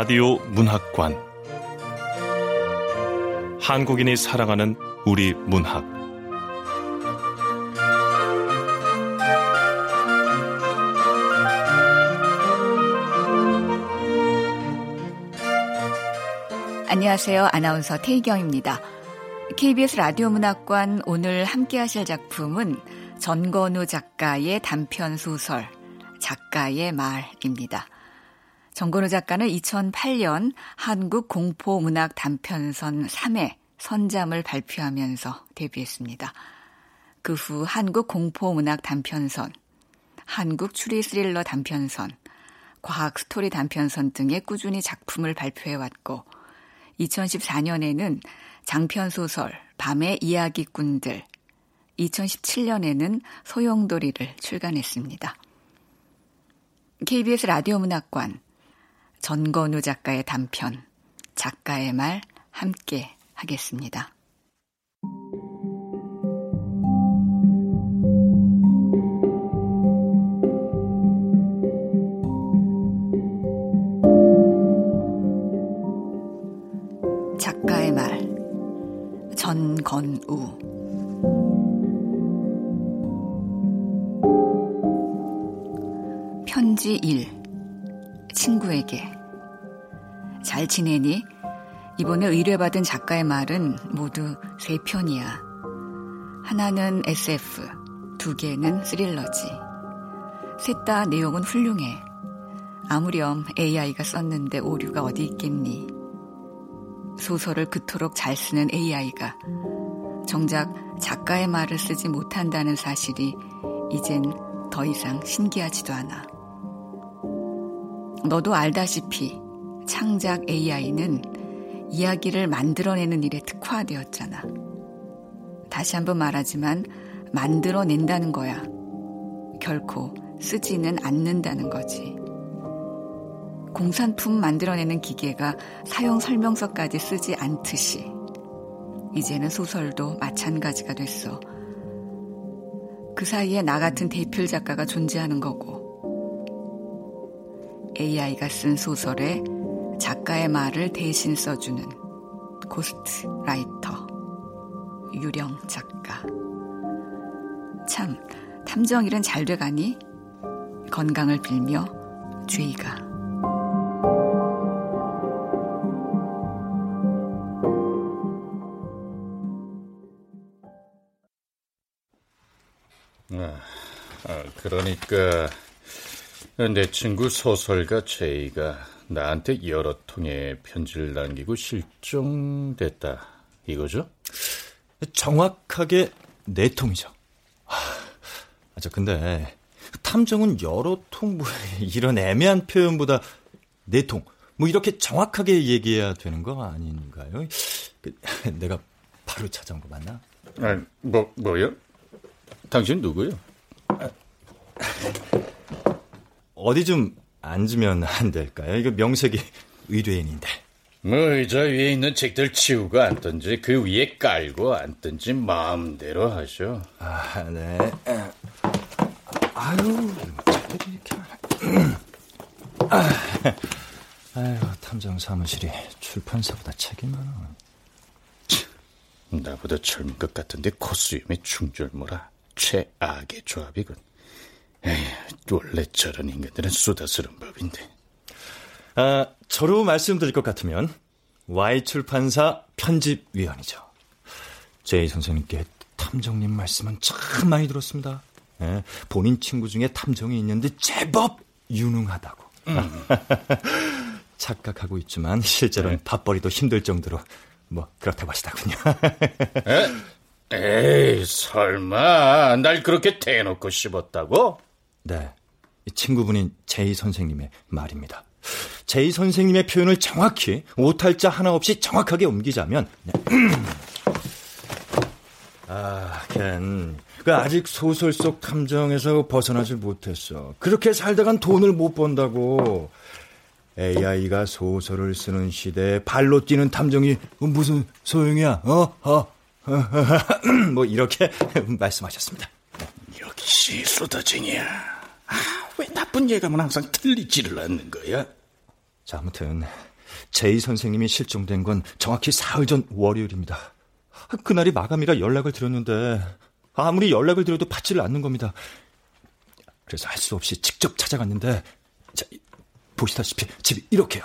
라디오 문학관 한국인이 사랑하는 우리 문학 안녕하세요. 아나운서 태희경입니다. KBS 라디오 문학관 오늘 함께 하실 작품은 전건우 작가의 단편 소설 작가의 말입니다. 정건우 작가는 2008년 한국 공포문학 단편선 3회 선잠을 발표하면서 데뷔했습니다. 그 후 한국 공포문학 단편선, 한국 추리 스릴러 단편선, 과학 스토리 단편선 등의 꾸준히 작품을 발표해왔고 2014년에는 장편 소설 밤의 이야기꾼들, 2017년에는 소용돌이를 출간했습니다. KBS 라디오 문학관 전건우 작가의 단편 작가의 말 함께 하겠습니다. 작가의 말 전건우 편지 1 친구에게 잘 지내니? 이번에 의뢰받은 작가의 말은 모두 세 편이야. 하나는 SF, 두 개는 스릴러지. 셋 다 내용은 훌륭해. 아무렴 AI가 썼는데 오류가 어디 있겠니? 소설을 그토록 잘 쓰는 AI가 정작 작가의 말을 쓰지 못한다는 사실이 이젠 더 이상 신기하지도 않아. 너도 알다시피 창작 AI는 이야기를 만들어내는 일에 특화되었잖아. 다시 한번 말하지만 만들어낸다는 거야. 결코 쓰지는 않는다는 거지. 공산품 만들어내는 기계가 사용 설명서까지 쓰지 않듯이 이제는 소설도 마찬가지가 됐어. 그 사이에 나 같은 대필 작가가 존재하는 거고 AI가 쓴 소설에 작가의 말을 대신 써주는 고스트 라이터, 유령 작가. 참, 탐정일은 잘 돼가니? 건강을 빌며 주의가. 아, 아, 그러니까 내 친구 소설가 제이가 나한테 여러 통의 편지를 남기고 실종됐다 이거죠? 정확하게 네 통이죠. 아, 저 근데 탐정은 여러 통 뭐 이런 애매한 표현보다 네 통. 뭐 이렇게 정확하게 얘기해야 되는 거 아닌가요? 그, 내가 바로 찾아온 거 맞나? 아, 뭐 뭐요? 당신 누구요? 어디 좀 앉으면 안 될까요? 이거 명색이 의뢰인인데. 뭐 의자 위에 있는 책들 치우고 앉든지 그 위에 깔고 앉든지 마음대로 하셔. 아, 네. 아유, 책들이 이렇게 많아. 아유, 탐정 사무실이 출판사보다 책이 많아. 나보다 젊은 것 같은데 코스염에 충절모라 최악의 조합이군. 에휴, 원래 저런 인간들은 쏟아스러운 법인데. 아, 저로 말씀드릴 것 같으면 Y 출판사 편집위원이죠. 제이 선생님께 탐정님 말씀은 참 많이 들었습니다. 예, 본인 친구 중에 탐정이 있는데 제법 유능하다고. 음. 착각하고 있지만 실제로는 네. 밥벌이도 힘들 정도로 뭐 그렇다고 하시다군요. 에이 설마 날 그렇게 대놓고 씹었다고? 네. 친구분인 제이 선생님의 말입니다. 제이 선생님의 표현을 정확히 오탈자 하나 없이 정확하게 옮기자면 네. 아, 걘. 그 아직 소설 속 탐정에서 벗어나질 못했어. 그렇게 살다간 돈을 못 번다고. AI가 소설을 쓰는 시대에 발로 뛰는 탐정이 무슨 소용이야? 어? 어? 뭐 이렇게 말씀하셨습니다. 역시 수다쟁이야. 아, 왜 나쁜 예감은 항상 틀리지를 않는 거야? 자, 아무튼 제이 선생님이 실종된 건 정확히 사흘 전 월요일입니다. 그날이 마감이라 연락을 드렸는데 아무리 연락을 드려도 받지를 않는 겁니다. 그래서 할 수 없이 직접 찾아갔는데 자, 보시다시피 집이 이렇게요.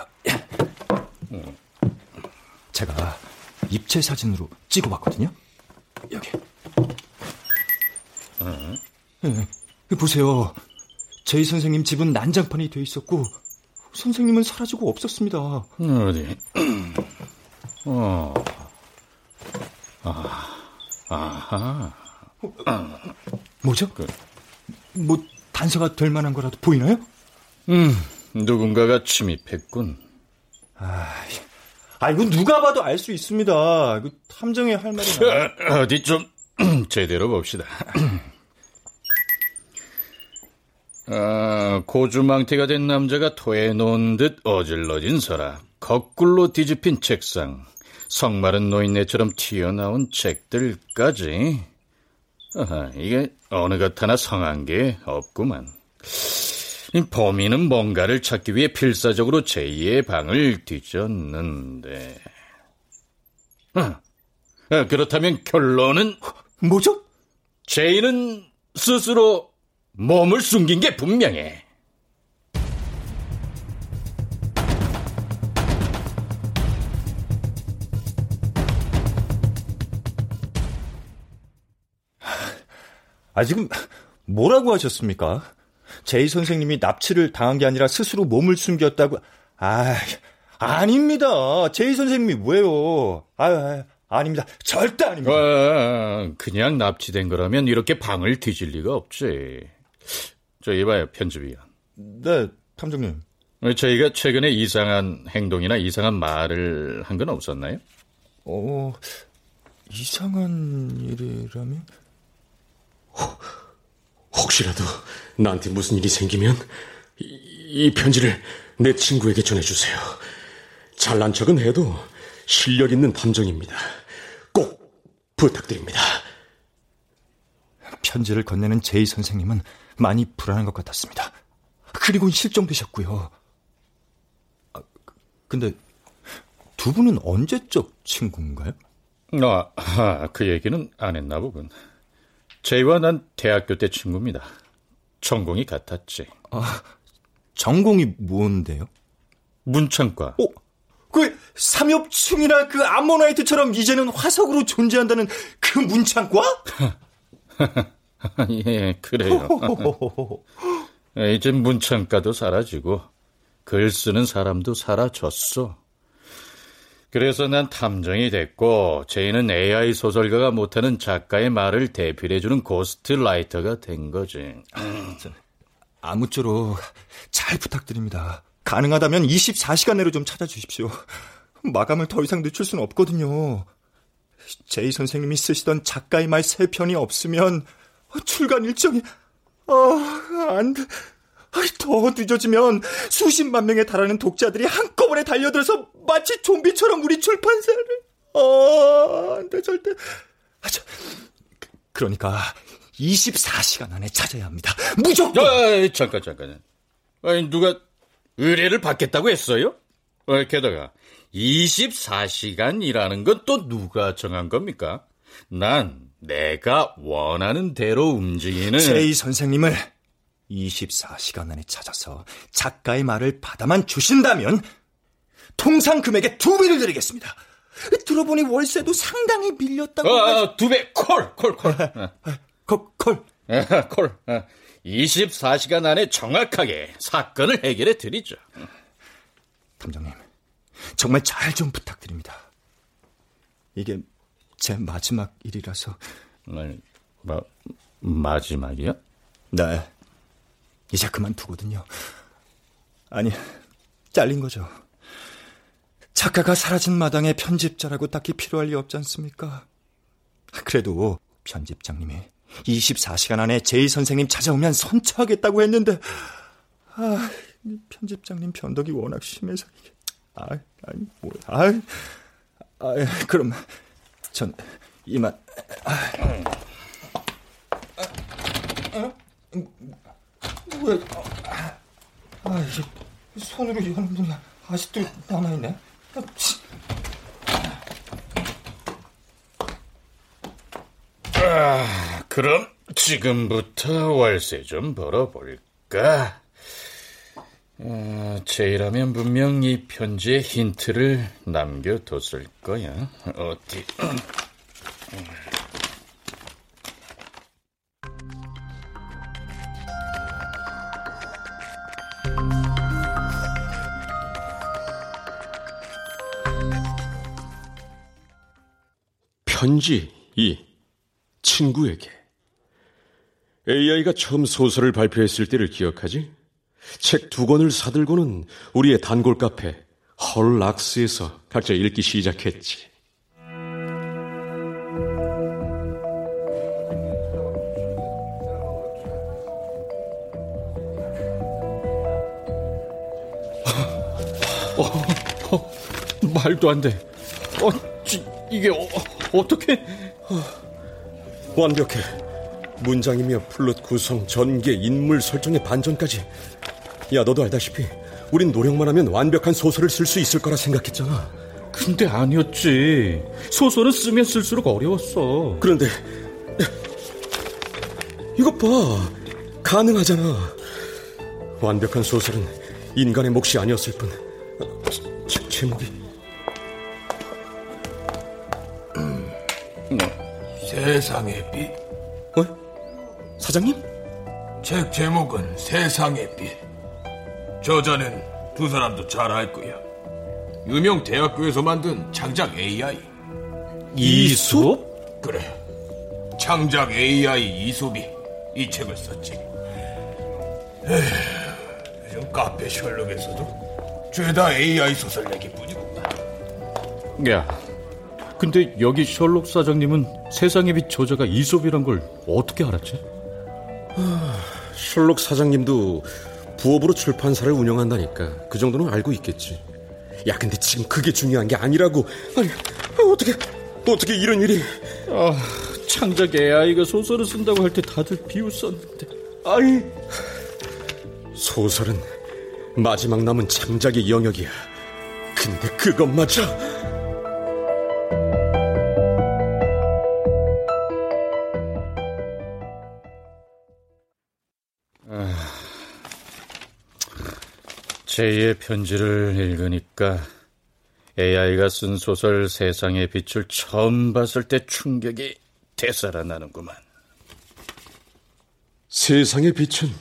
제가 입체 사진으로 찍어봤거든요. 여기. 네, 보세요. 제이 선생님 집은 난장판이 돼 있었고 선생님은 사라지고 없었습니다. 어디? 어. 아, 아하. 뭐죠? 그, 뭐 단서가 될 만한 거라도 보이나요? 음, 누군가가 침입했군. 아, 아 이거 누가 봐도 알 수 있습니다. 그 탐정에 할 말이 어디 좀 제대로 봅시다. 아, 고주망태가 된 남자가 토해 놓은 듯 어질러진 서랍, 거꾸로 뒤집힌 책상, 성마른 노인네처럼 튀어나온 책들까지. 아하, 이게 어느 것 하나 성한 게 없구만. 범인은 뭔가를 찾기 위해 필사적으로 제2의 방을 뒤졌는데. 아, 그렇다면 결론은 뭐죠? 제이는 스스로 몸을 숨긴 게 분명해. 아, 지금 뭐라고 하셨습니까? 제이 선생님이 납치를 당한 게 아니라 스스로 몸을 숨겼다고. 아, 아닙니다. 제이 선생님이 왜요? 아, 아 아닙니다. 절대 아닙니다. 아, 그냥 납치된 거라면 이렇게 방을 뒤질 리가 없지. 저 이봐요, 편집이요. 네, 탐정님. 저희가 최근에 이상한 행동이나 이상한 말을 한 건 없었나요? 어, 이상한 일이라면? 혹시라도 나한테 무슨 일이 생기면 이, 이 편지를 내 친구에게 전해주세요. 잘난 척은 해도 실력 있는 탐정입니다. 꼭 부탁드립니다. 편지를 건네는 제이 선생님은 많이 불안한 것 같았습니다. 그리고 실종되셨고요. 아, 근데 두 분은 언제적 친구인가요? 아, 그 얘기는 안 했나 보군. 제이와 난 대학교 때 친구입니다. 전공이 같았지. 아, 전공이 뭔데요? 문창과. 어? 그 삼엽충이나 그 암모나이트처럼 이제는 화석으로 존재한다는 그 문창과? 예, 그래요. 이제 문창과도 사라지고 글 쓰는 사람도 사라졌어. 그래서 난 탐정이 됐고 제이는 AI 소설가가 못하는 작가의 말을 대필해주는 고스트라이터가 된 거지. 아무쪼록 잘 부탁드립니다. 가능하다면 24시간 내로 좀 찾아주십시오. 마감을 더 이상 늦출 수는 없거든요. 제이 선생님이 쓰시던 작가의 말 세 편이 없으면 출간 일정이 아, 안 돼. 더 늦어지면 수십만 명에 달하는 독자들이 한꺼번에 달려들어서 마치 좀비처럼 우리 출판사를 아, 안 돼, 절대. 아, 저, 그러니까 24시간 안에 찾아야 합니다. 무조건. 야, 잠깐 잠깐. 아니 누가 의뢰를 받겠다고 했어요? 어, 게다가 24시간이라는 건 또 누가 정한 겁니까? 난 내가 원하는 대로 움직이는 제이 선생님을 24시간 안에 찾아서 작가의 말을 받아만 주신다면 통상 금액의 두 배를 드리겠습니다. 들어보니 월세도 상당히 밀렸다고. 어, 두 배, 콜, 콜, 콜. 콜, 콜. 콜. 24시간 안에 정확하게 사건을 해결해 드리죠. 탐정님, 정말 잘 좀 부탁드립니다. 이게 제 마지막 일이라서. 아니, 마, 마지막이야? 네. 이제 그만두거든요. 아니, 잘린 거죠. 작가가 사라진 마당에 편집자라고 딱히 필요할 리 없지 않습니까? 그래도 편집장님이 24시간 안에 제이 선생님 찾아오면 선처하겠다고 했는데, 아, 편집장님 변덕이 워낙 심해서 아, 아니, 뭐야, 아, 아, 그럼 전 이만. 아, 아, 아, 왜? 아, 아, 손으로 여는 분이 아직도 남아 있네. 아, 그럼 지금부터 월세 좀 벌어볼까? 어, 제이라면 분명 이 편지에 힌트를 남겨뒀을 거야. 어디? 편지 2. 친구에게. AI가 처음 소설을 발표했을 때를 기억하지? 책 두 권을 사들고는 우리의 단골 카페 헐락스에서 각자 읽기 시작했지. 어, 어, 말도 안 돼. 어, 지, 이게 어, 어떻게? 완벽해. 문장이며 플롯 구성, 전개, 인물 설정의 반전까지. 야, 너도 알다시피 우린 노력만 하면 완벽한 소설을 쓸 수 있을 거라 생각했잖아. 근데 아니었지. 소설은 쓰면 쓸수록 어려웠어. 그런데 이것 봐. 가능하잖아. 완벽한 소설은 인간의 몫이 아니었을 뿐. 제, 제목이 세상의 빛. 어? 사장님? 책 제목은 세상의 빛. 저자는 두 사람도 잘알 거야. 유명 대학교에서 만든 창작 AI. 이솝? 그래. 창작 AI 이솝이 이 책을 썼지. 에휴, 요즘 카페 셜록에서도 죄다 AI 소설 내기뿐이구만. 야, 근데 여기 셜록 사장님은 세상의 빛 저자가 이솝이란 걸 어떻게 알았지? 셜록 사장님도 부업으로 출판사를 운영한다니까 그 정도는 알고 있겠지. 야, 근데 지금 그게 중요한 게 아니라고. 아니, 어떻게 어떻게 이런 일이? 아, 창작 AI가 소설을 쓴다고 할 때 다들 비웃었는데. 아이, 소설은 마지막 남은 창작의 영역이야. 근데 그것마저 제이의 편지를 읽으니까 AI가 쓴 소설 세상의 빛을 처음 봤을 때 충격이 되살아나는구만. 세상의 빛은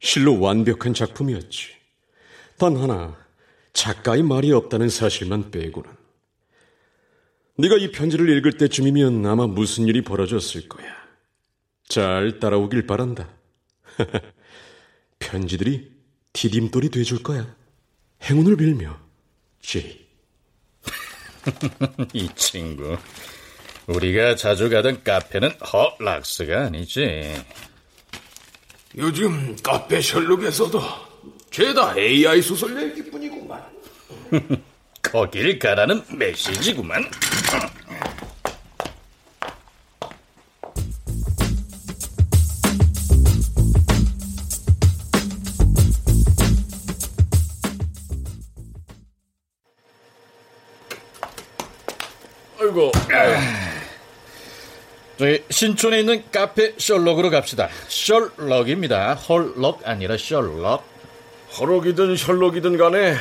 실로 완벽한 작품이었지. 단 하나 작가의 말이 없다는 사실만 빼고는. 네가 이 편지를 읽을 때쯤이면 아마 무슨 일이 벌어졌을 거야. 잘 따라오길 바란다. 편지들이 디딤돌이 돼줄 거야. 행운을 빌며, 제이. 이 친구. 우리가 자주 가던 카페는 헛락스가 아니지. 요즘 카페 셜록에서도 죄다 AI 소설 내기뿐이구만. 거길 가라는 메시지구만. 아이고. 저희 신촌에 있는 카페 셜록으로 갑시다. 셜록입니다. 헐록 아니라 셜록. 허럭이든 셜록이든 간에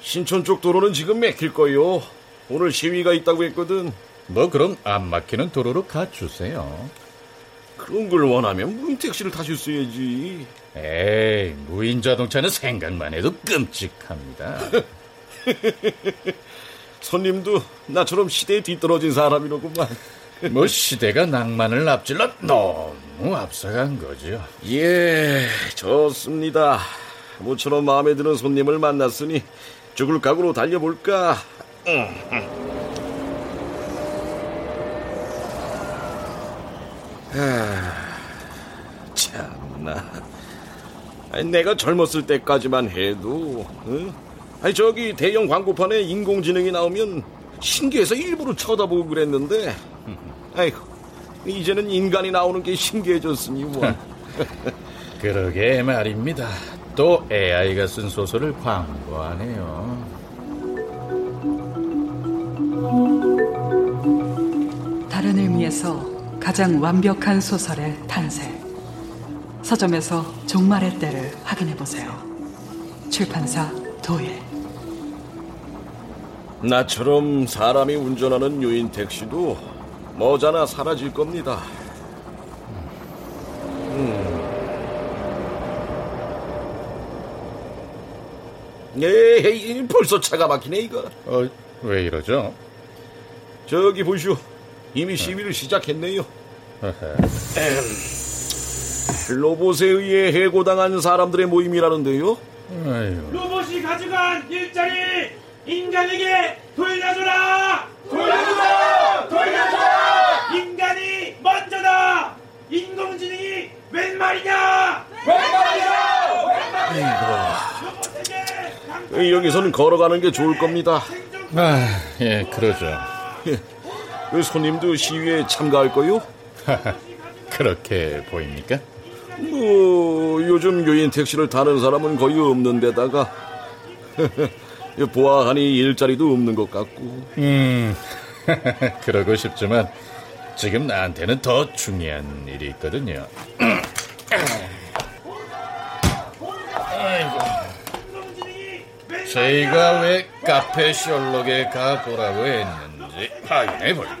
신촌 쪽 도로는 지금 막힐 거요. 오늘 시위가 있다고 했거든. 뭐 그럼 안 막히는 도로로 가주세요. 그런 걸 원하면 무인 택시를 타셨어야지. 에이, 무인 자동차는 생각만 해도 끔찍합니다. 손님도 나처럼 시대에 뒤떨어진 사람이로구만. 뭐 시대가 낭만을 앞질러 너무 앞서간 거죠. 예, 좋습니다. 모처럼 마음에 드는 손님을 만났으니 죽을 각오로 달려볼까. 아, 참나. 내가 젊었을 때까지만 해도, 응? 아니 저기 대형 광고판에 인공지능이 나오면 신기해서 일부러 쳐다보고 그랬는데. 아이고 이제는 인간이 나오는 게 신기해졌으니 뭐. 그러게 말입니다. 또 AI가 쓴 소설을 광고하네요. 다른 의미에서 가장 완벽한 소설의 탄생. 서점에서 종말의 때를 확인해 보세요. 출판사 도예 나처럼 사람이 운전하는 유인 택시도 머지않아 사라질 겁니다. 음. 에이, 벌써 차가 막히네, 이거. 어, 왜 이러죠? 저기 보시오. 이미 시위를 시작했네요. 로봇에 의해 해고당한 사람들의 모임이라는데요. 아유, 로봇이 가져간 일자리 인간에게 돌려줘라! 돌려줘라! 돌려줘라! 인간이 먼저다! 인공지능이 웬 말이냐! 웬 말이야! 웬 말이야! 로봇에게 여기서는 걸어가는 게 좋을 겁니다. 아, 예, 그러죠. 그 손님도 시위에 참가할 거요? 그렇게 보입니까? 뭐 요즘 유인 택시를 타는 사람은 거의 없는 데다가 보아하니 일자리도 없는 것 같고 음, 그러고 싶지만 지금 나한테는 더 중요한 일이 있거든요. 아이고, 저희가 왜 카페 셜록에 가보라고 했는지 확인해 볼까?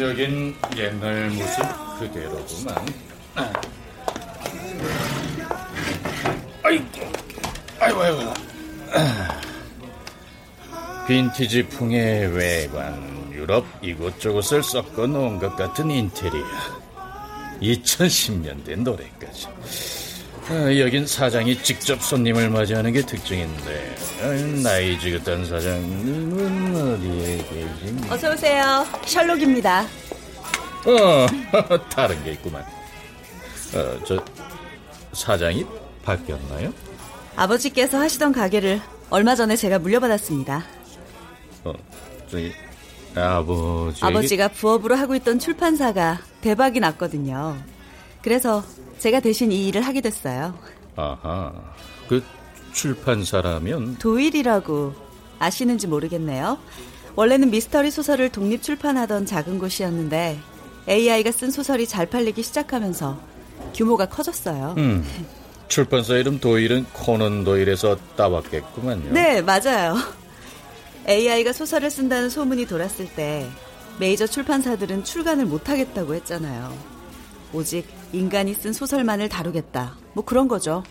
여긴 옛날 모습 그대로구만. 아이고, 아이고, 아이고. 빈티지 풍의 외관, 유럽 이곳저곳을 섞어 놓은 것 같은 인테리어. 2010년대 노래까지. 아, 여긴 사장이 직접 손님을 맞이하는 게 특징인데 아, 나이 지긋한 사장님은 어디에? 어서 오세요. 셜록입니다. 어, 다른 게 있구만. 어, 저 사장이 바뀌었나요? 아버지께서 하시던 가게를 얼마 전에 제가 물려받았습니다. 어, 저기 아버지. 아버지가 부업으로 하고 있던 출판사가 대박이 났거든요. 그래서 제가 대신 이 일을 하게 됐어요. 아하, 그 출판사라면 도일이라고 아시는지 모르겠네요. 원래는 미스터리 소설을 독립 출판하던 작은 곳이었는데 AI가 쓴 소설이 잘 팔리기 시작하면서 규모가 커졌어요. 음, 출판사 이름 도일은 코넌 도일에서 따왔겠구만요. 네, 맞아요. AI가 소설을 쓴다는 소문이 돌았을 때 메이저 출판사들은 출간을 못하겠다고 했잖아요. 오직 인간이 쓴 소설만을 다루겠다. 뭐 그런 거죠.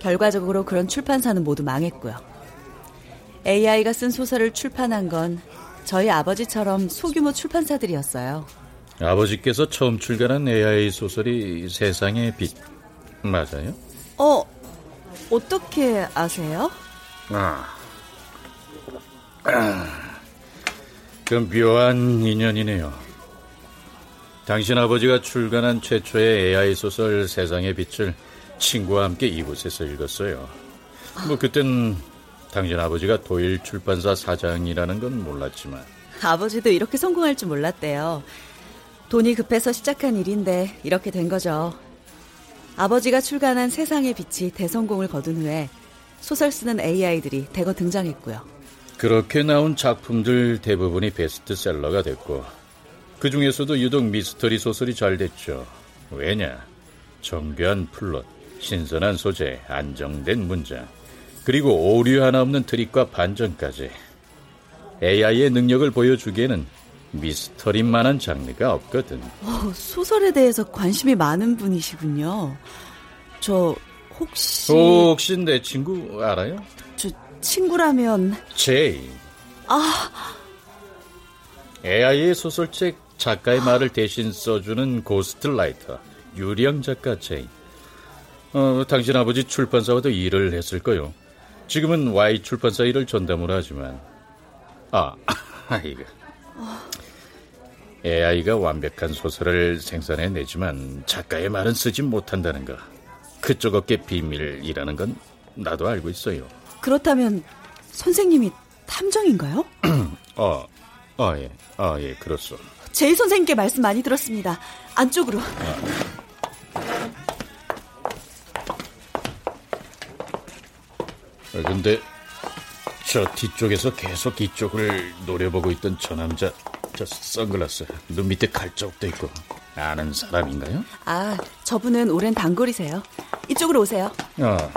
결과적으로 그런 출판사는 모두 망했고요. AI가 쓴 소설을 출판한 건 저희 아버지처럼 소규모 출판사들이었어요. 아버지께서 처음 출간한 AI 소설이 세상의 빛 맞아요? 어, 어떻게 아세요? 아, 그 묘한 인연이네요. 당신 아버지가 출간한 최초의 AI 소설 세상의 빛을 친구와 함께 이곳에서 읽었어요. 뭐 그땐 당신 아버지가 도일 출판사 사장이라는 건 몰랐지만 아버지도 이렇게 성공할 줄 몰랐대요. 돈이 급해서 시작한 일인데 이렇게 된 거죠. 아버지가 출간한 세상의 빛이 대성공을 거둔 후에 소설 쓰는 AI들이 대거 등장했고요. 그렇게 나온 작품들 대부분이 베스트셀러가 됐고 그 중에서도 유독 미스터리 소설이 잘 됐죠. 왜냐? 정교한 플롯, 신선한 소재, 안정된 문장, 그리고 오류 하나 없는 트릭과 반전까지. AI의 능력을 보여주기에는 미스터리만한 장르가 없거든. 어, 소설에 대해서 관심이 많은 분이시군요. 저 혹시 혹시 내 친구 알아요? 저 친구라면 제이. 아 AI의 소설책 작가의 말을 대신 써주는 ghostwriter 유령 작가 제이. 어, 당신 아버지 출판사와도 일을 했을 거요. 지금은 Y 출판사 일을 전담으로 하지만 아, 이거 AI가 완벽한 소설을 생산해내지만 작가의 말은 쓰지 못한다는 거. 그쪽 업계 비밀이라는 건 나도 알고 있어요. 그렇다면 선생님이 탐정인가요? 아, 아, 예. 아, 예, 그렇소. 제이 선생님께 말씀 많이 들었습니다. 안쪽으로. 아, 근데 저 뒤쪽에서 계속 이쪽을 노려보고 있던 저 남자, 저 선글라스, 눈 밑에 칼자국도 있고 아는 사람인가요? 아, 저분은 오랜 단골이세요. 이쪽으로 오세요. 아.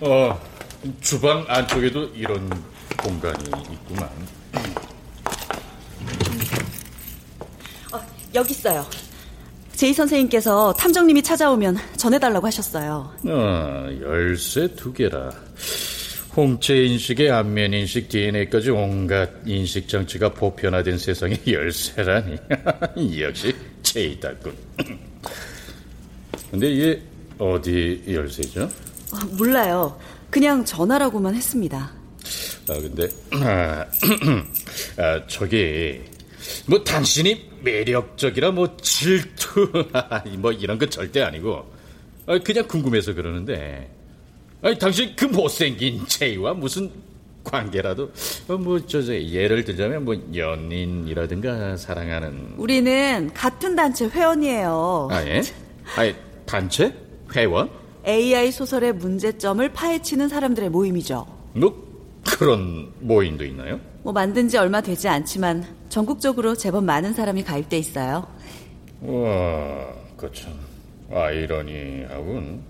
어, 주방 안쪽에도 이런 공간이 있구만. 어, 여기 있어요. 제이 선생님께서 탐정님이 찾아오면 전해달라고 하셨어요. 아, 열쇠 두 개라. 홍채 인식의 안면 인식 DNA까지 온갖 인식 장치가 보편화된 세상의 열쇠라니. 역시 제이다군. 근데 이게 어디 열쇠죠? 어, 몰라요. 그냥 전화라고만 했습니다. 아, 근데, 아, 아, 저기, 뭐, 당신이 매력적이라 뭐, 질투, 뭐, 이런 건 절대 아니고, 아, 그냥 궁금해서 그러는데, 아니, 당신 그 못생긴 제이와 무슨 관계라도, 어, 뭐, 저, 저, 예를 들자면, 뭐, 연인이라든가, 사랑하는. 우리는 같은 단체 회원이에요. 아, 예? 아니, 단체? 회원? AI 소설의 문제점을 파헤치는 사람들의 모임이죠. 뭐, 그런 모임도 있나요? 뭐 만든 지 얼마 되지 않지만 전국적으로 제법 많은 사람이 가입돼 있어요. 와, 그참 아이러니하군.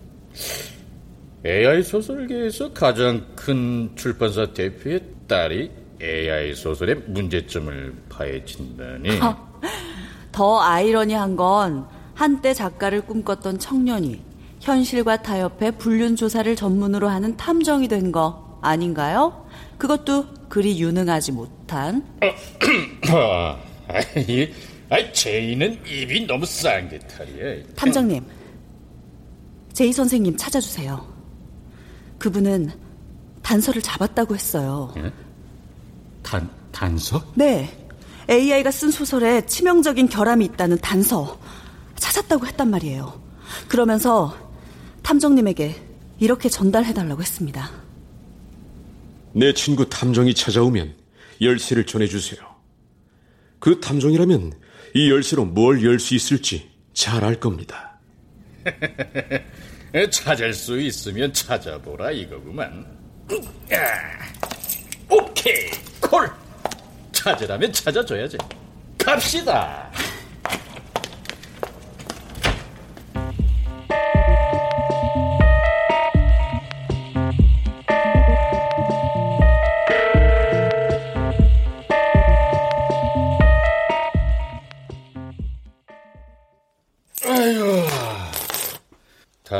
AI 소설계에서 가장 큰 출판사 대표의 딸이 AI 소설의 문제점을 파헤친다니. 더 아이러니한 건 한때 작가를 꿈꿨던 청년이 현실과 타협해 불륜 조사를 전문으로 하는 탐정이 된 거 아닌가요? 그것도 그리 유능하지 못한. 아, 아이, 아이, 제이는 입이 너무 쌍개탈이야. 탐정님, 제이 선생님 찾아주세요. 그분은 단서를 잡았다고 했어요. 예? 단, 단서? 네. AI가 쓴 소설에 치명적인 결함이 있다는 단서 찾았다고 했단 말이에요. 그러면서 탐정님에게 이렇게 전달해달라고 했습니다. 내 친구 탐정이 찾아오면 열쇠를 전해주세요. 그 탐정이라면 이 열쇠로 뭘 열 수 있을지 잘 알 겁니다. 찾을 수 있으면 찾아보라 이거구만. 아, 오케이, 콜. 찾으라면 찾아줘야지. 갑시다.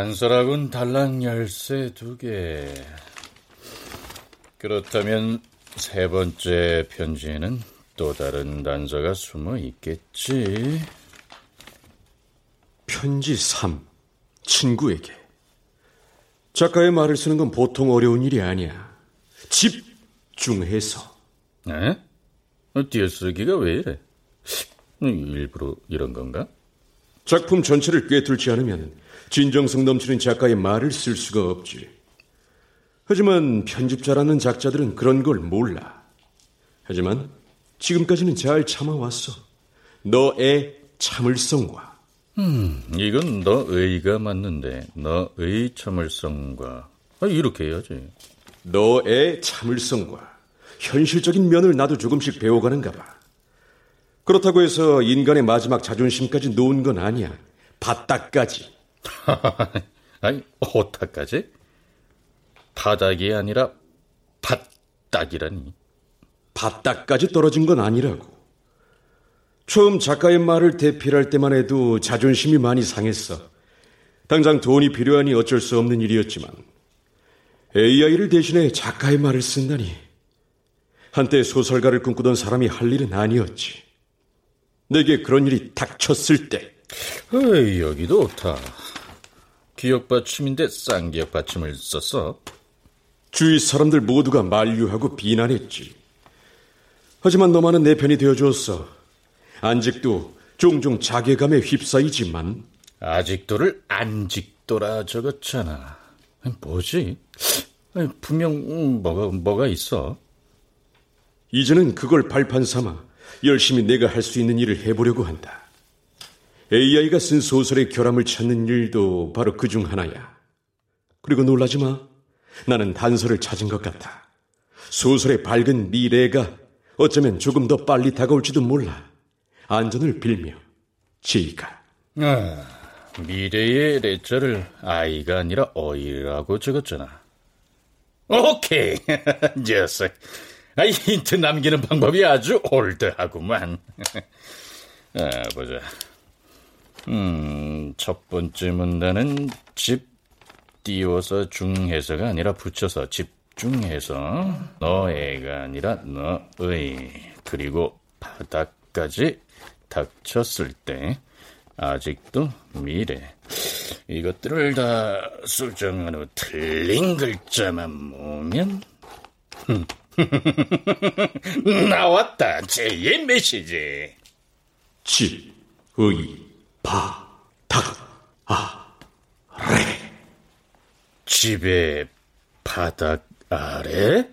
단서라군 달랑 열쇠 두 개. 그렇다면 세 번째 편지에는 또 다른 단서가 숨어 있겠지. 편지 3. 친구에게. 작가의 말을 쓰는 건 보통 어려운 일이 아니야. 집중해서. 네? 띄어쓰기가 왜 이래? 일부러 이런 건가? 작품 전체를 꿰뚫지 않으면 진정성 넘치는 작가의 말을 쓸 수가 없지. 하지만 편집자라는 작자들은 그런 걸 몰라. 하지만 지금까지는 잘 참아왔어. 너의 참을성과. 음, 이건 너의가 맞는데 너의 참을성과 아, 이렇게 해야지. 너의 참을성과 현실적인 면을 나도 조금씩 배워가는가 봐. 그렇다고 해서 인간의 마지막 자존심까지 놓은 건 아니야. 바닥까지. 아니, 어디까지? 바닥이 아니라 바닥이라니. 바닥까지 떨어진 건 아니라고. 처음 작가의 말을 대필할 때만 해도 자존심이 많이 상했어. 당장 돈이 필요하니 어쩔 수 없는 일이었지만 AI를 대신해 작가의 말을 쓴다니. 한때 소설가를 꿈꾸던 사람이 할 일은 아니었지. 내게 그런 일이 닥쳤을 때. 에이, 여기도 옳다. 기억 받침인데 쌍기억 받침을 썼어. 주위 사람들 모두가 만류하고 비난했지. 하지만 너만은 내 편이 되어주었어. 안직도 종종 자괴감에 휩싸이지만 아직도를 안직도라 적었잖아. 뭐지? 분명 음, 뭐가 뭐가 있어. 이제는 그걸 발판 삼아 열심히 내가 할 수 있는 일을 해보려고 한다. AI가 쓴 소설의 결함을 찾는 일도 바로 그 중 하나야. 그리고 놀라지 마. 나는 단서를 찾은 것 같아. 소설의 밝은 미래가 어쩌면 조금 더 빨리 다가올지도 몰라. 안전을 빌며 지희가. 아, 미래의 레자를 아이가 아니라 어이라고 적었잖아. 오케이, 녀석. 아, 힌트 남기는 방법이 아주 올드하구만. 아, 보자. 음, 첫 번째 문단은 집 띄워서 중해서가 아니라 붙여서 집중해서 너애가 아니라 너의. 그리고 바닥까지 닥쳤을 때 아직도 미래. 이것들을 다 수정한 후 틀린 글자만 모으면 나왔다. 제2의 메시지. 집, 의, 바, 닥, 아, 레 집의 바닥 아래?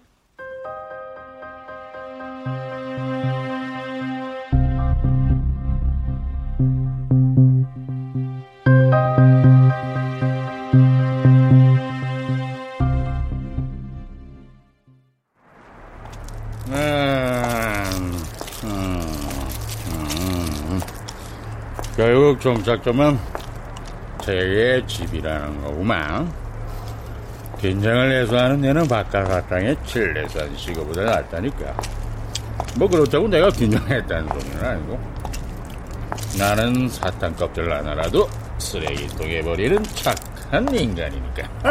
종착점은 제 집이라는 거구만. 긴장을 해소하는 애는 바깥사탕에 칠레산 시거보다 낫다니까. 뭐 그렇다고 내가 긴장했다는 소리는 아니고. 나는 사탕 껍질 하나라도 쓰레기통에 버리는 착한 인간이니까.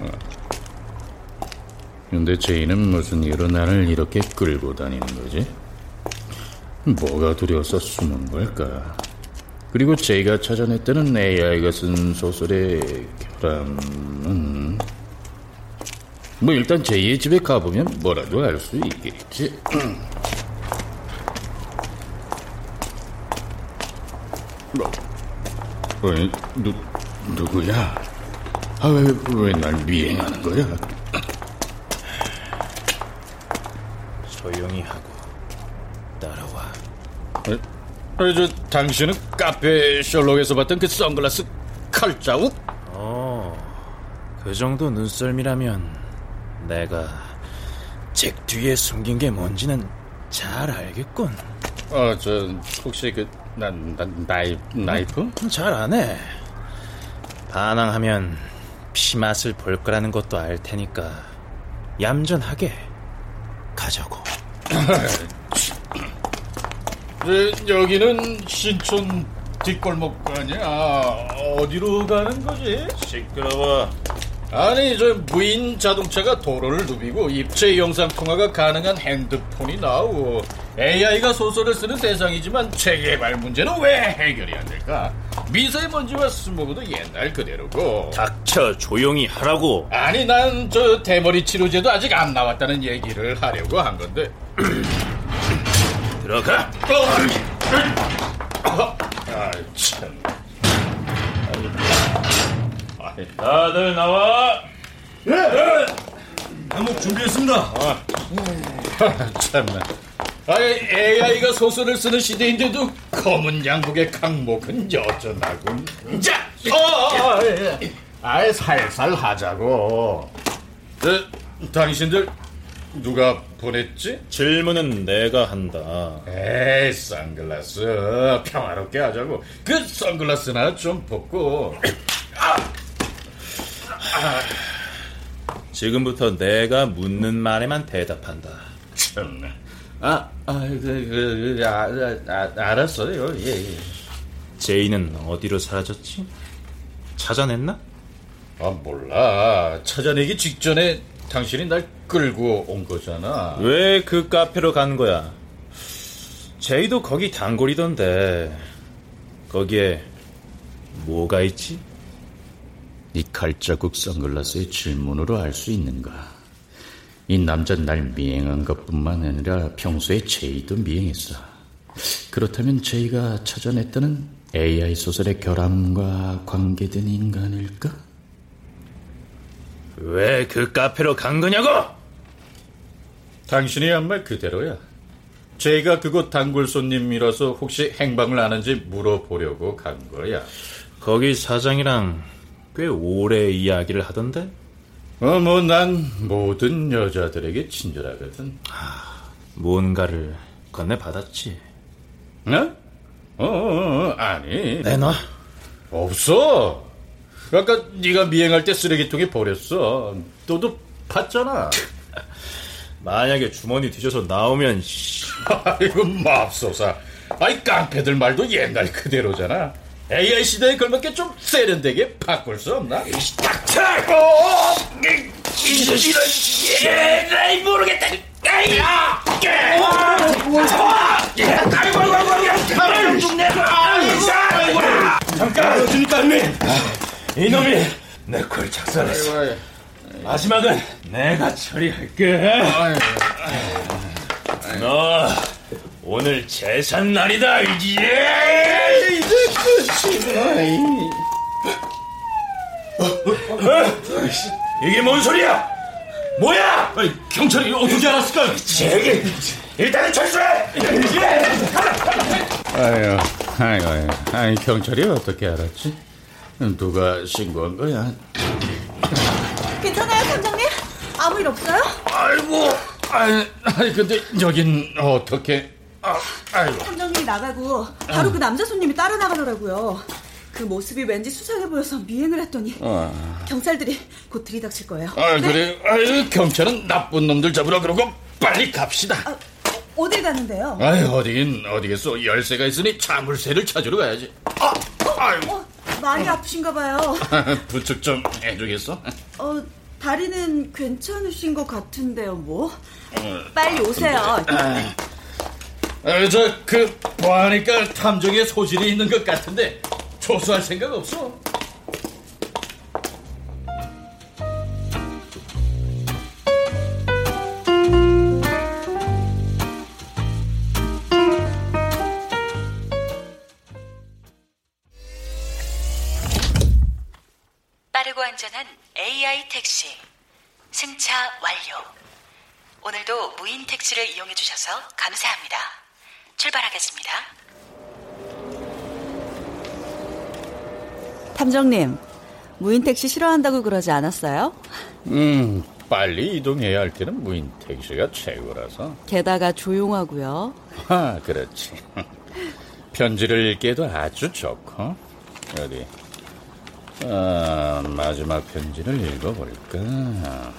어. 근데 제이는 무슨 이유로 나를 이렇게 끌고 다니는 거지? 뭐가 두려워서 숨은 걸까? 그리고 제가 찾아냈다는 AI가 쓴 소설의 결함은 뭐 일단 제이의 집에 가보면 뭐라도 알 수 있겠지. 뭐, 왜, 누, 누구야? 아, 왜, 왜 날 미행하는 거야? 조용히 하고 따라와. 에, 저, 당신은 카페 셜록에서 봤던 그 선글라스 칼자국? 어, 그 정도 눈썰미라면 내가 잭 뒤에 숨긴 게 뭔지는 잘 알겠군. 어, 저, 혹시 그, 나, 나, 나이, 나이프? 잘 아네. 반항하면 피맛을 볼 거라는 것도 알 테니까 얌전하게 가자고. 네, 여기는 신촌 뒷골목 아니야? 어디로 가는 거지? 시끄러워. 아니, 저 무인 자동차가 도로를 누비고 입체 영상 통화가 가능한 핸드폰이 나오고 AI가 소설을 쓰는 세상이지만 재개발 문제는 왜 해결이 안 될까? 미세먼지와 스모그도 옛날 그대로고. 닥쳐 조용히 하라고. 아니, 난 저 대머리 치료제도 아직 안 나왔다는 얘기를 하려고 한 건데. 들어가. 아, 참. 다들 나와. 항목 준비했습니다. 참나. 아니, AI가 소설을 쓰는 시대인데도 검은 양복의 강목은 여전하군. 자, 어, 어, 어, 예, 예. 아예 살살 하자고. 저, 당신들 누가 보냈지? 질문은 내가 한다. 에이, 선글라스 평화롭게 하자고. 그 선글라스나 좀 벗고. 지금부터 내가 묻는 말에만 대답한다. 참나. 아, 아, 그, 그, 그 아, 아, 아, 알았어요. 예, 예. 제이는 어디로 사라졌지? 찾아냈나? 아, 몰라. 찾아내기 직전에 당신이 날 끌고 온 거잖아. 왜 그 카페로 간 거야? 제이도 거기 단골이던데 거기에 뭐가 있지? 이 칼자국 선글라스의 질문으로 알 수 있는가? 이 남자 날 미행한 것뿐만 아니라 평소에 제이도 미행했어. 그렇다면 제이가 찾아냈다는 AI 소설의 결함과 관계된 인간일까? 왜 그 카페로 간 거냐고? 당신이 한 말 그대로야. 제가 그곳 단골 손님이라서 혹시 행방을 아는지 물어보려고 간 거야. 거기 사장이랑 꽤 오래 이야기를 하던데? 어, 뭐, 난 모든 여자들에게 친절하거든. 아, 뭔가를 건네받았지. 어? 어, 어, 어, 아니. 내놔. 없어. 아까 네가 미행할 때 쓰레기통에 버렸어. 너도 봤잖아. 만약에 주머니 뒤져서 나오면 아이고 맙소사. 아이 깡패들 말도 옛날 그대로잖아. AI 시대에 걸맞게 좀 세련되게 바꿀 수 없나? 닥쳐! 어! 이런 에라이 모르겠다. 에이! 야! 아이고 아이고 아이고 아이고 좀 내놔. 잠깐 그러니까 이 놈이 내콜 작살냈어. 마지막은 내가 처리할게. 너 오늘 재산 날이다 이지. 이제 끝이다. 이게 뭔 소리야? 뭐야? 경찰이 어떻게 알았을까요? 제기 일단은 철수해. 아유, 아유, 아유, 아유, 경찰이 어떻게 알았지? 누가 신고한 거야? 괜찮아요, 탐정님? 아무 일 없어요? 아이고, 아니, 아니 근데 여긴 어떻게? 아, 아이고. 탐정님이 나가고 바로 그 남자 손님이 따라 나가더라고요. 그 모습이 왠지 수상해 보여서 미행을 했더니 아, 경찰들이 곧 들이닥칠 거예요. 아 그래, 아유, 경찰은 나쁜 놈들 잡으러 그러고 빨리 갑시다. 아, 어딜 가는데요? 아유, 어디긴 어디겠어. 열쇠가 있으니 자물쇠를 찾으러 가야지. 아, 아이고. 어, 많이 아프신가 봐요. 부축 좀 해주겠어? 어, 다리는 괜찮으신 것 같은데요, 뭐? 빨리 오세요. 아, 저, 그, 보아하니까 탐정에 소질이 있는 것 같은데, 조수할 생각 없어? 안전한 AI 택시. 승차 완료. 오늘도 무인 택시를 이용해 주셔서 감사합니다. 출발하겠습니다. 탐정님, 무인 택시 싫어한다고 그러지 않았어요? 음, 빨리 이동해야 할 때는 무인 택시가 최고라서. 게다가 조용하고요. 아, 그렇지. 편지를 읽기에도 아주 좋고. 어디, 아, 마지막 편지를 읽어볼까.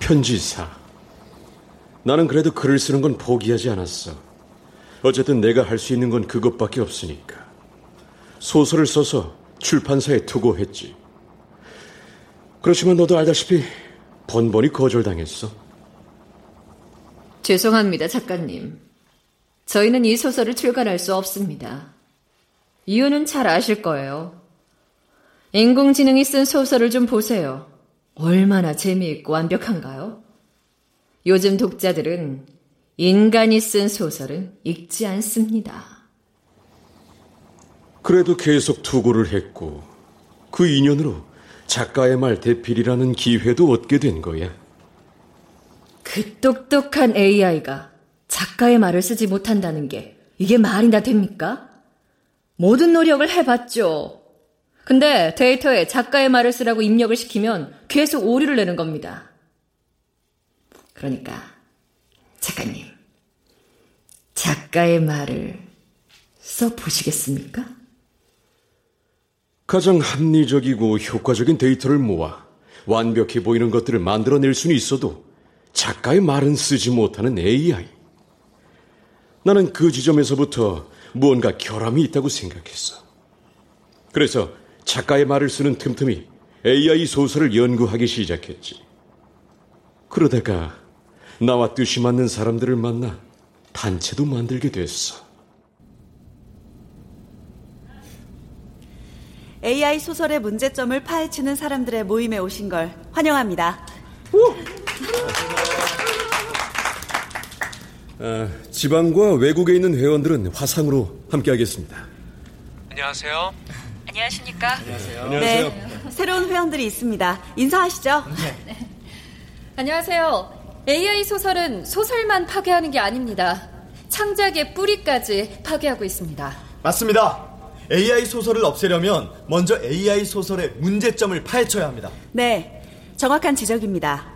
편지사. 나는 그래도 글을 쓰는 건 포기하지 않았어. 어쨌든 내가 할 수 있는 건 그것밖에 없으니까. 소설을 써서 출판사에 투고했지. 그렇지만 너도 알다시피 번번이 거절당했어. 죄송합니다, 작가님. 저희는 이 소설을 출간할 수 없습니다. 이유는 잘 아실 거예요. 인공지능이 쓴 소설을 좀 보세요. 얼마나 재미있고 완벽한가요? 요즘 독자들은 인간이 쓴 소설은 읽지 않습니다. 그래도 계속 투고를 했고 그 인연으로 작가의 말 대필이라는 기회도 얻게 된 거야. 그 똑똑한 AI가 작가의 말을 쓰지 못한다는 게 이게 말이나 됩니까? 모든 노력을 해봤죠. 근데 데이터에 작가의 말을 쓰라고 입력을 시키면 계속 오류를 내는 겁니다. 그러니까 작가님, 작가의 말을 써보시겠습니까? 가장 합리적이고 효과적인 데이터를 모아 완벽해 보이는 것들을 만들어낼 수는 있어도 작가의 말은 쓰지 못하는 AI. 나는 그 지점에서부터 무언가 결함이 있다고 생각했어. 그래서 작가의 말을 쓰는 틈틈이 AI 소설을 연구하기 시작했지. 그러다가 나와 뜻이 맞는 사람들을 만나 단체도 만들게 됐어. AI 소설의 문제점을 파헤치는 사람들의 모임에 오신 걸 환영합니다. 아, 지방과 외국에 있는 회원들은 화상으로 함께하겠습니다. 안녕하세요. 안녕하십니까? 안녕하세요. 네, 새로운 회원들이 있습니다. 인사하시죠. 네. 안녕하세요. AI 소설은 소설만 파괴하는 게 아닙니다. 창작의 뿌리까지 파괴하고 있습니다. 맞습니다. AI 소설을 없애려면 먼저 AI 소설의 문제점을 파헤쳐야 합니다. 네, 정확한 지적입니다.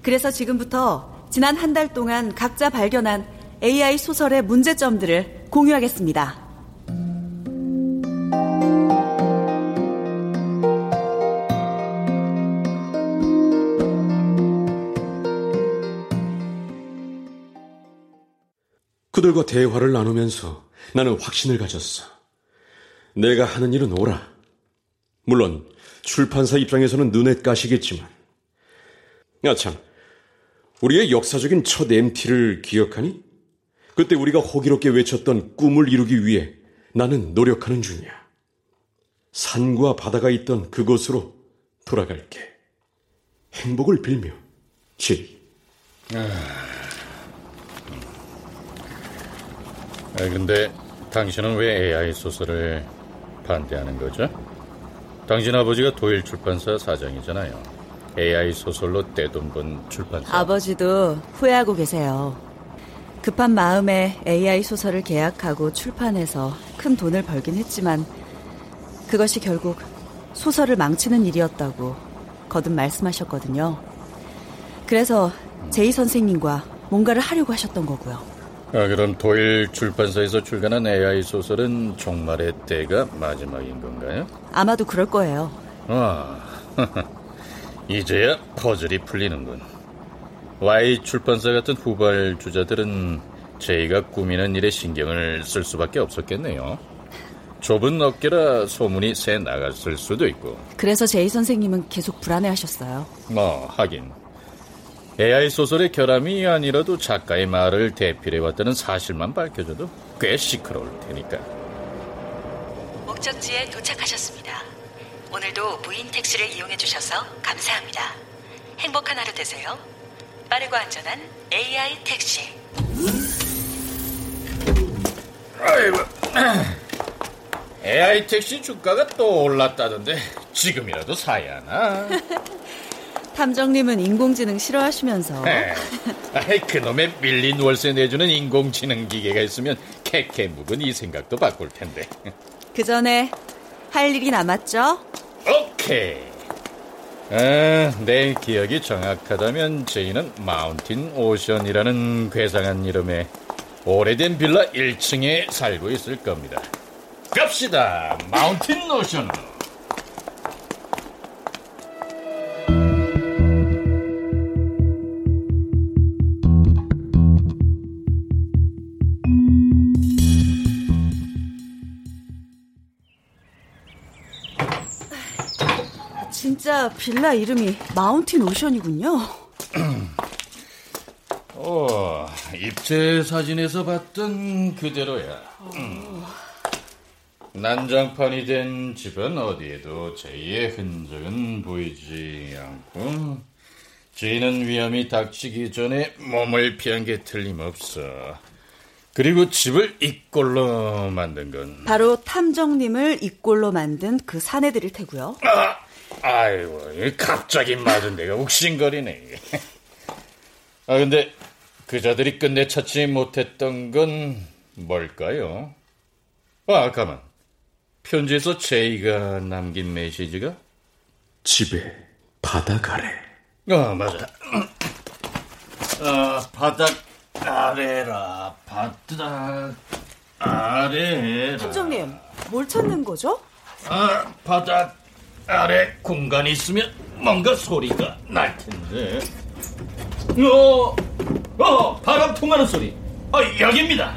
그래서 지금부터 지난 한 달 동안 각자 발견한 AI 소설의 문제점들을 공유하겠습니다. 그들과 대화를 나누면서 나는 확신을 가졌어. 내가 하는 일은 옳아. 물론 출판사 입장에서는 눈에 까시겠지만. 아 참, 우리의 역사적인 첫 MT를 기억하니? 그때 우리가 호기롭게 외쳤던 꿈을 이루기 위해 나는 노력하는 중이야. 산과 바다가 있던 그곳으로 돌아갈게. 행복을 빌며, 지. 아... 아, 근데 당신은 왜 AI 소설을 반대하는 거죠? 당신 아버지가 도일 출판사 사장이잖아요. AI 소설로 떼돈 번 출판사. 아버지도 후회하고 계세요. 급한 마음에 AI 소설을 계약하고 출판해서 큰 돈을 벌긴 했지만 그것이 결국 소설을 망치는 일이었다고 거듭 말씀하셨거든요. 그래서 제이 선생님과 뭔가를 하려고 하셨던 거고요. 아, 그럼 도일 출판사에서 출간한 AI 소설은 종말의 때가 마지막인 건가요? 아마도 그럴 거예요. 아, 이제야 퍼즐이 풀리는군. Y 출판사 같은 후발 주자들은 제이가 꾸미는 일에 신경을 쓸 수밖에 없었겠네요. 좁은 어깨라 소문이 새 나갔을 수도 있고. 그래서 제이 선생님은 계속 불안해하셨어요. 뭐 하긴 AI 소설의 결함이 아니라도 작가의 말을 대필해 왔다는 사실만 밝혀져도 꽤 시끄러울 테니까. 목적지에 도착하셨습니다. 오늘도 무인 택시를 이용해 주셔서 감사합니다. 행복한 하루 되세요. 빠르고 안전한 AI 택시. 아이고. AI 택시 주가가 또 올랐다던데 지금이라도 사야 하나? 탐정님은 인공지능 싫어하시면서. 네. 아이, 그놈의 밀린 월세 내주는 인공지능 기계가 있으면 캐캐 묵은 이 생각도 바꿀 텐데. 그 전에 할 일이 남았죠? 오케이. 아, 내 기억이 정확하다면 제이는 마운틴 오션이라는 괴상한 이름의 오래된 빌라 1층에 살고 있을 겁니다. 갑시다. 마운틴 오션으로. 진짜 빌라 이름이 마운틴 오션이군요. 어, 입체 사진에서 봤던 그대로야. 음. 난장판이 된 집은 어디에도 제이의 흔적은 보이지 않고 제이는 위험이 닥치기 전에 몸을 피한 게 틀림없어. 그리고 집을 이꼴로 만든 건 바로 탐정님을 이꼴로 만든 그 사내들일 테고요. 아! 아이고, 갑자기 맞은 데가 욱신거리네. 아, 근데 그자들이 끝내 찾지 못했던 건 뭘까요? 아, 가만. 편지에서 제이가 남긴 메시지가? 집에 바닥 아래. 아, 맞아. 아, 바닥 아래라, 바닥 아래라. 탐정님, 뭘 찾는 거죠? 아, 바닥 아래 공간이 있으면 뭔가 소리가 날 텐데. 어, 어, 바람 통하는 소리. 어, 여기입니다.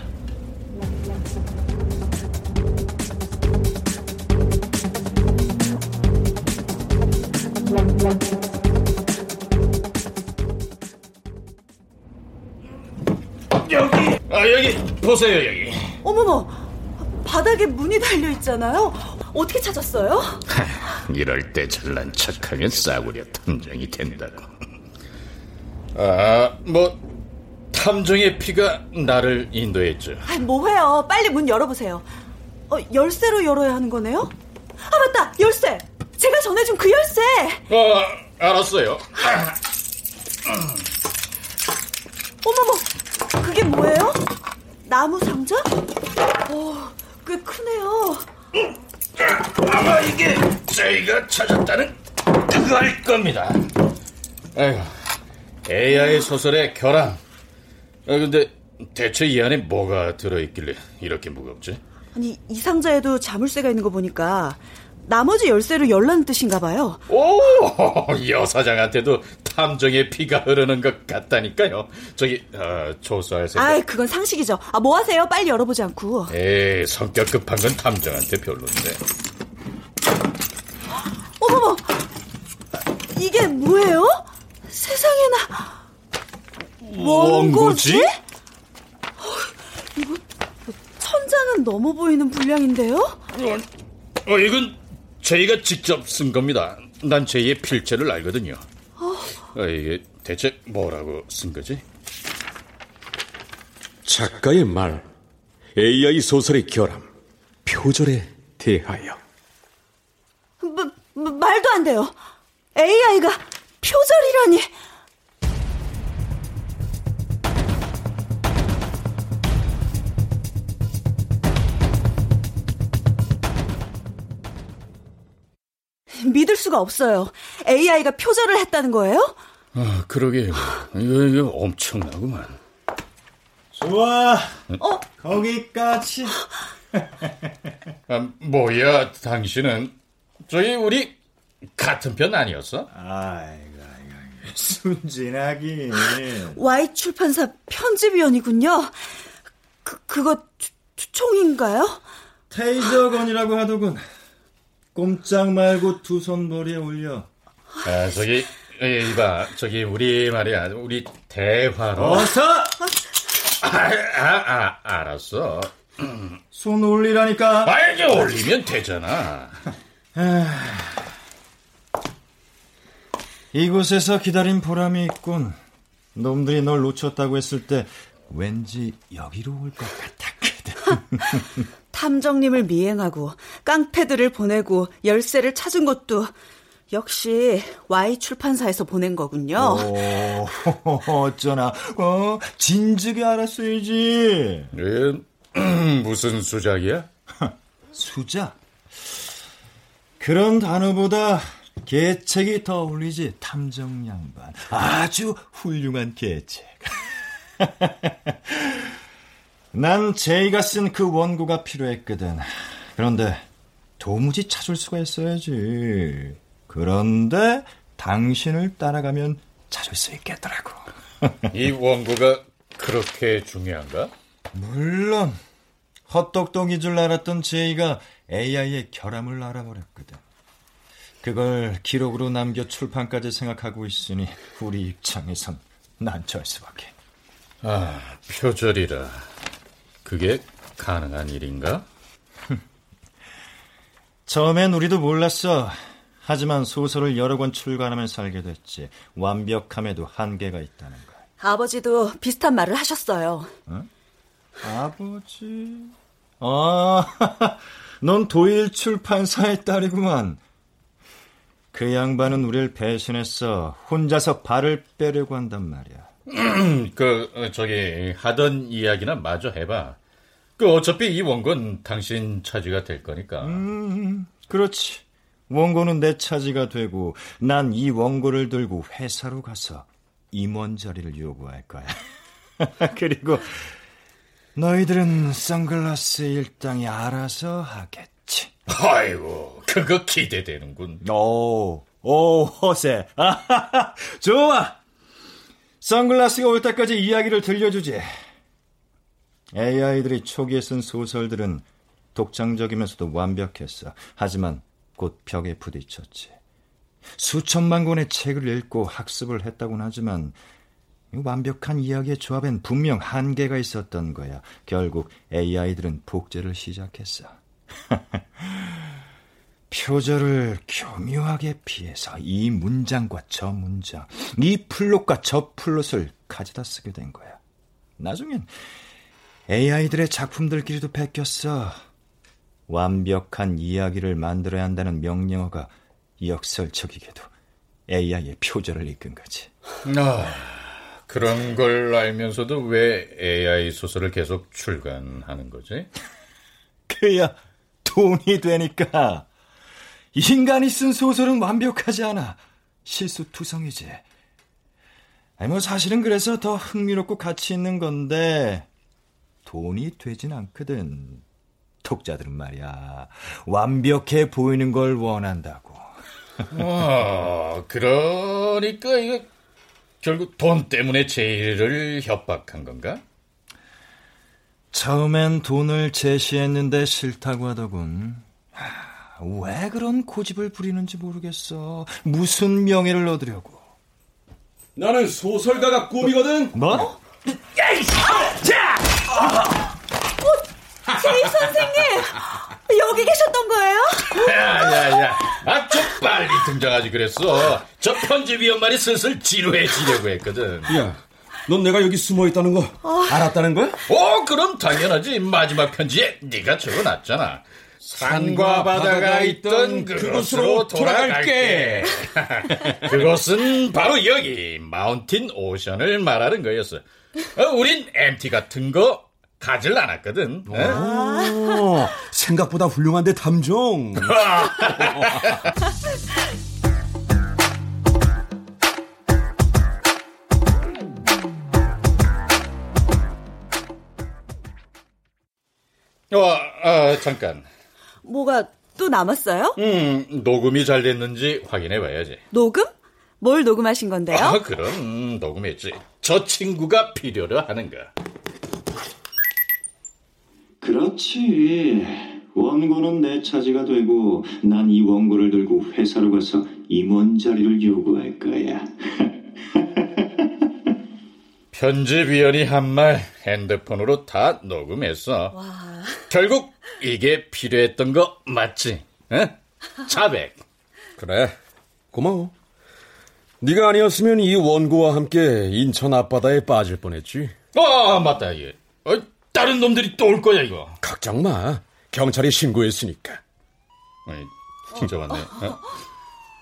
여기, 아, 여기, 보세요, 여기. 어머머, 바닥에 문이 달려 있잖아요. 어떻게 찾았어요? 이럴 때 잘난 척하면 싸구려 탐정이 된다고. 아, 뭐 탐정의 피가 나를 인도했죠. 아, 뭐해요? 빨리 문 열어보세요. 어, 열쇠로 열어야 하는 거네요? 아, 맞다! 열쇠! 제가 전해준 그 열쇠! 어, 알았어요. 어머머! 그게 뭐예요? 나무 상자? 어, 꽤 크네요. 아마 이게 저희가 찾았다는 그거일 겁니다. 아이고, AI 소설의 결함. 아, 근데 대체 이 안에 뭐가 들어있길래 이렇게 무겁지? 아니, 이 상자에도 자물쇠가 있는 거 보니까 나머지 열쇠로 열라는 뜻인가 봐요. 오, 여사장한테도 탐정의 피가 흐르는 것 같다니까요. 저기, 어, 조사할 생각. 아이, 그건 상식이죠. 아, 뭐 하세요? 빨리 열어보지 않고. 에이, 성격 급한 건 탐정한테 별론데. 어머머! 이게 뭐예요? 세상에나. 원고지? 어, 이거 천장은 넘어 보이는 분량인데요? 어, 이건 저희가 직접 쓴 겁니다. 난 제2의 필체를 알거든요. 어, 어, 이게 대체 뭐라고 쓴 거지? 작가의 말, AI 소설의 결함, 표절에 대하여. 마, 마, 말도 안 돼요. AI가 표절이라니. 믿을 수가 없어요. AI가 표절을 했다는 거예요? 아, 그러게요. 이거, 이거 엄청나구만. 좋아. 어? 거기까지. 아, 뭐야, 당신은 저희 우리 같은 편 아니었어? 아이고, 아이고, 순진하긴. Y 출판사 편집위원이군요. 그 그거 추, 총인가요? 테이저건이라고 하더군. 꼼짝 말고 두 손 머리에 올려. 아, 저기, 이, 이봐, 저기, 우리 말이야, 우리 대화로. 어서! 아, 아, 아, 알았어. 손 올리라니까. 아, 이제 올리면 되잖아. 이곳에서 기다린 보람이 있군. 놈들이 널 놓쳤다고 했을 때 왠지 여기로 올 것 같았거든. 탐정님을 미행하고 깡패들을 보내고 열쇠를 찾은 것도 역시 Y 출판사에서 보낸 거군요. 오, 어쩌나. 어, 진즉에 알았어야지. 예, 무슨 수작이야? 수작? 그런 단어보다 계책이 더 어울리지, 탐정 양반. 아주 훌륭한 계책. 난 제이가 쓴 그 원고가 필요했거든. 그런데 도무지 찾을 수가 있어야지. 그런데 당신을 따라가면 찾을 수 있겠더라고. 이 원고가 그렇게 중요한가? 물론 헛똑똑이 줄 알았던 제이가 AI의 결함을 알아버렸거든. 그걸 기록으로 남겨 출판까지 생각하고 있으니 우리 입장에선 난처할 수밖에. 아, 표절이라. 그게 가능한 일인가? 처음엔 우리도 몰랐어. 하지만 소설을 여러 권 출간하면서 알게 됐지. 완벽함에도 한계가 있다는 걸. 아버지도 비슷한 말을 하셨어요. 어? 아버지? 아, 넌 도일 출판사의 딸이구만. 그 양반은 우리를 배신했어. 혼자서 발을 빼려고 한단 말이야. 그 어, 저기 하던 이야기나 마저 해봐. 그 어차피 이 원고는 당신 차지가 될 거니까. 음, 그렇지. 원고는 내 차지가 되고 난 이 원고를 들고 회사로 가서 임원 자리를 요구할 거야. 그리고 너희들은 선글라스 일당이 알아서 하겠지. 아이고, 그거 기대되는군. 오, 오, 허세. 아하하, 좋아. 선글라스가 올 때까지 이야기를 들려주지. AI들이 초기에 쓴 소설들은 독창적이면서도 완벽했어. 하지만 곧 벽에 부딪혔지. 수천만 권의 책을 읽고 학습을 했다고는 하지만 완벽한 이야기의 조합엔 분명 한계가 있었던 거야. 결국 AI들은 복제를 시작했어. 표절을 교묘하게 피해서 이 문장과 저 문장, 이 플롯과 저 플롯을 가져다 쓰게 된 거야. 나중엔 AI들의 작품들끼리도 베꼈어. 완벽한 이야기를 만들어야 한다는 명령어가 역설적이게도 AI의 표절을 이끈 거지. 아, 그런 걸 알면서도 왜 AI 소설을 계속 출간하는 거지? 그야 돈이 되니까. 인간이 쓴 소설은 완벽하지 않아. 실수투성이지. 아니 뭐 사실은 그래서 더 흥미롭고 가치 있는 건데 돈이 되진 않거든. 독자들은 말이야 완벽해 보이는 걸 원한다고. 어, 그러니까 이거 결국 돈 때문에 제의를 협박한 건가? 처음엔 돈을 제시했는데 싫다고 하더군. 왜 그런 고집을 부리는지 모르겠어. 무슨 명예를 얻으려고. 나는 소설가가 꿈이거든. 뭐? 자! 어, 제이 선생님! 여기 계셨던 거예요? 야야야, 아주 빨리 등장하지 그랬어. 저 편집위원 말이 슬슬 지루해지려고 했거든. 야, 넌 내가 여기 숨어 있다는 거 어. 알았다는 거야? 어, 그럼 당연하지. 마지막 편지에 네가 적어놨잖아. 산과 바다가 있던 그곳으로 돌아갈게. 그것은 바로 여기 마운틴 오션을 말하는 거였어. 어, 우린 MT 같은 거 가질 않았거든. 어? 오, 생각보다 훌륭한데 탐정. 어, 어, 잠깐. 뭐가 또 남았어요? 음, 녹음이 잘 됐는지 확인해 봐야지. 녹음? 뭘 녹음하신 건데요? 아, 그럼 음, 녹음했지. 저 친구가 필요로 하는가. 그렇지. 원고는 내 차지가 되고 난 이 원고를 들고 회사로 가서 임원 자리를 요구할 거야. 편집위원이 한 말 핸드폰으로 다 녹음했어. 결국 이게 필요했던 거 맞지? 응? 자백. 그래, 고마워. 네가 아니었으면 이 원고와 함께 인천 앞바다에 빠질 뻔했지. 아 맞다 얘. 어, 다른 놈들이 또 올 거야 이거. 걱정 마. 경찰에 신고했으니까. 어이, 진짜 맞네. 어?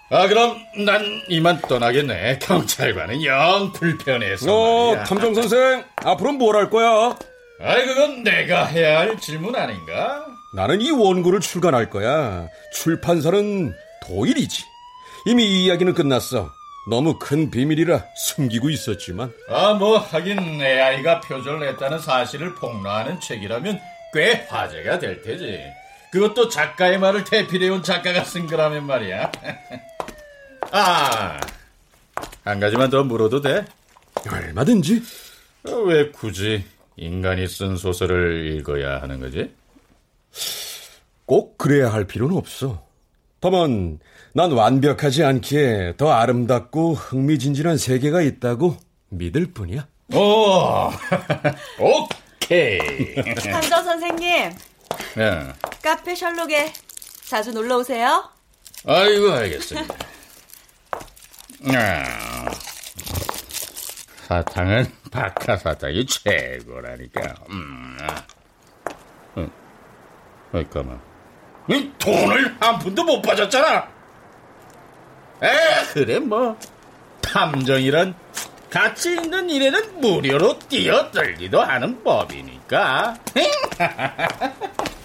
아 그럼 난 이만 떠나겠네. 경찰관은 영 불편해서 어, 말이야. 탐정 선생, 앞으로 뭘 할 거야? 아이 그건 내가 해야 할 질문 아닌가? 나는 이 원고를 출간할 거야. 출판사는 도일이지. 이미 이 이야기는 끝났어. 너무 큰 비밀이라 숨기고 있었지만. 아, 뭐, 하긴 AI가 표절을 했다는 사실을 폭로하는 책이라면 꽤 화제가 될 테지. 그것도 작가의 말을 대필해온 작가가 쓴 거라면 말이야. 아, 한 가지만 더 물어도 돼? 얼마든지. 어, 왜 굳이 인간이 쓴 소설을 읽어야 하는 거지? 꼭 그래야 할 필요는 없어. 다만, 난 완벽하지 않기에 더 아름답고 흥미진진한 세계가 있다고 믿을 뿐이야. 오, 오케이. 탐정 선생님, 야, 카페 셜록에 자주 놀러 오세요. 아이고, 알겠습니다. 아, 사탕은 박하사탕이 최고라니까. 음. 아. 어, 어이, 가만. 이 돈을 한 푼도 못 빠졌잖아. 에, 그래, 뭐. 탐정이란 가치 있는 일에는 무료로 뛰어들기도 하는 법이니까.